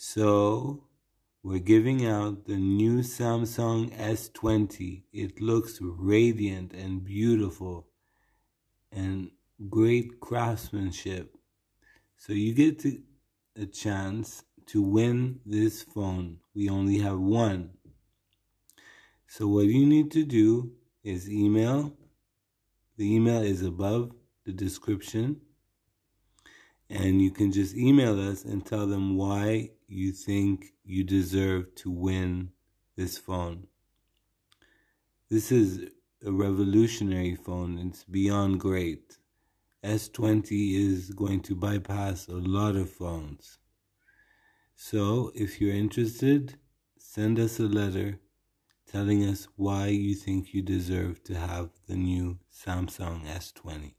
So we're giving out the new Samsung S20. It looks radiant and beautiful and great craftsmanship. So you get to, a chance to win this phone. We only have one. So what you need to do is email. The email is above the description. And you can just email us and tell them why you think you deserve to win this phone. This is a revolutionary phone. It's beyond great. S20 is going to bypass a lot of phones. So, if you're interested, send us a letter telling us why you think you deserve to have the new Samsung S20.